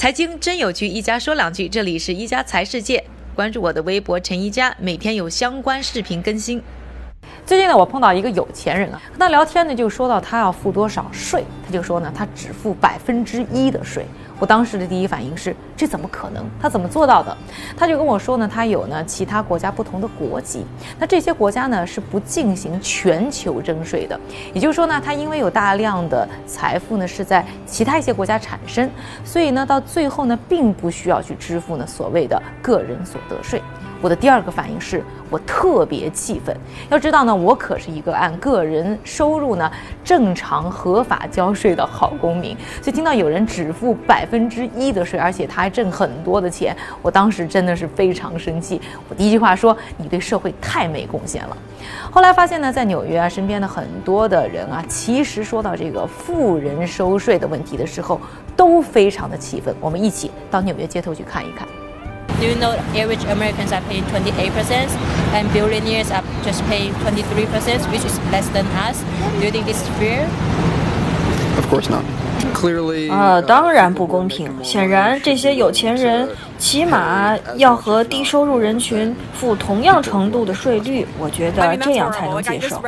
财经真有趣，一家说两句。这里是一家财世界，关注我的微博陈一家，每天有相关视频更新。最近呢，我碰到一个有钱人啊，跟他聊天呢，就说到他要付多少税，就说呢，他只付百分之一的税。我当时的第一反应是，这怎么可能？他怎么做到的？他就跟我说呢，他有呢其他国家不同的国籍，那这些国家呢是不进行全球征税的，也就是说呢，他因为有大量的财富呢是在其他一些国家产生，所以呢到最后呢并不需要去支付呢所谓的个人所得税。我的第二个反应是我特别气愤。要知道呢，我可是一个按个人收入呢正常合法交税的好公民，所以听到有人只付百分之一的税，而且他还挣很多的钱，我当时真的是非常生气。我第一句话说：“你对社会太没贡献了。”后来发现呢，在纽约啊，身边的很多的人啊，其实说到这个富人收税的问题的时候，都非常的气愤。我们一起到纽约街头去看一看。Do you know average Americans are paying 28% and billionaires are just paying 23%, which is less than us? Do you think this is fair? Of course not. 啊，当然不公平。显然，这些有钱人起码要和低收入人群付同样程度的税率，我觉得这样才能接受。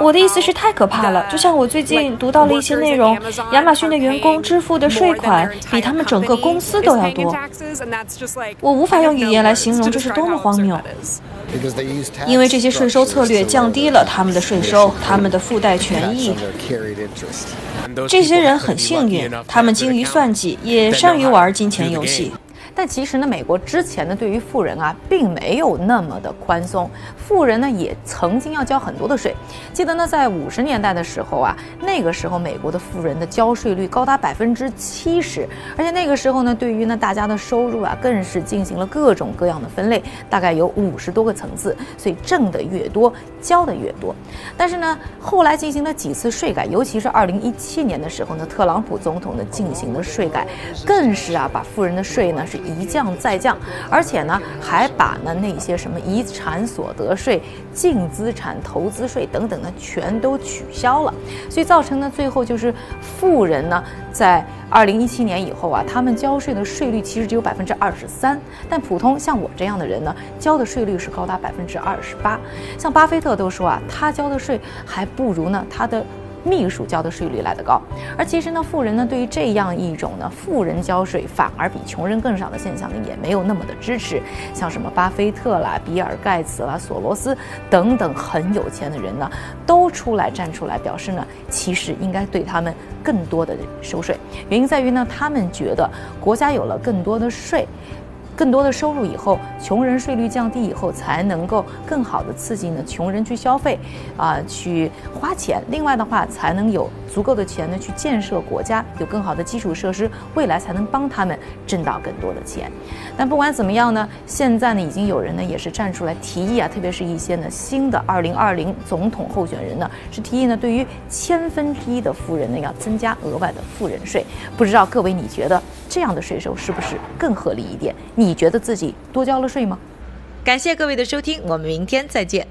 我的意思是太可怕了，就像我最近读到了一些内容，亚马逊的员工支付的税款比他们整个公司都要多，我无法用语言来形容这是多么荒谬。因为这些税收策略降低了他们的税收，他们的附带权益。这些人很幸运，他们精于算计，也善于玩金钱游戏。但其实呢，美国之前呢，对于富人啊，并没有那么的宽松。富人呢，也曾经要交很多的税。记得呢，在五十年代的时候啊，那个时候美国的富人的交税率高达百分之七十，而且那个时候呢，对于呢大家的收入啊，更是进行了各种各样的分类，大概有五十多个层次，所以挣的越多，交的越多。但是呢，后来进行了几次税改，尤其是二零一七年的时候呢，特朗普总统呢进行了税改，更是啊，把富人的税呢是。一降再降，而且呢，还把呢那些什么遗产所得税、净资产投资税等等呢，全都取消了。所以造成呢，最后就是富人呢，在二零一七年以后啊，他们交税的税率其实只有百分之二十三，但普通像我这样的人呢，交的税率是高达百分之二十八。像巴菲特都说啊，他交的税还不如呢他的。秘书交的税率来得高，而其实呢，富人呢对于这样一种呢富人交税反而比穷人更少的现象呢，也没有那么的支持。像什么巴菲特啦、比尔盖茨啦、索罗斯等等很有钱的人呢，都出来站出来表示呢，其实应该对他们更多的收税。原因在于呢，他们觉得国家有了更多的税。更多的收入以后，穷人税率降低以后，才能够更好的刺激呢穷人去消费，啊，去花钱。另外的话，才能有足够的钱呢去建设国家，有更好的基础设施，未来才能帮他们挣到更多的钱。但不管怎么样呢，现在呢已经有人呢也是站出来提议啊，特别是一些呢新的二零二零总统候选人呢，是提议呢对于千分之一的富人呢要增加额外的富人税。不知道各位你觉得这样的税收是不是更合理一点？你？你觉得自己多交了税吗？感谢各位的收听，我们明天再见。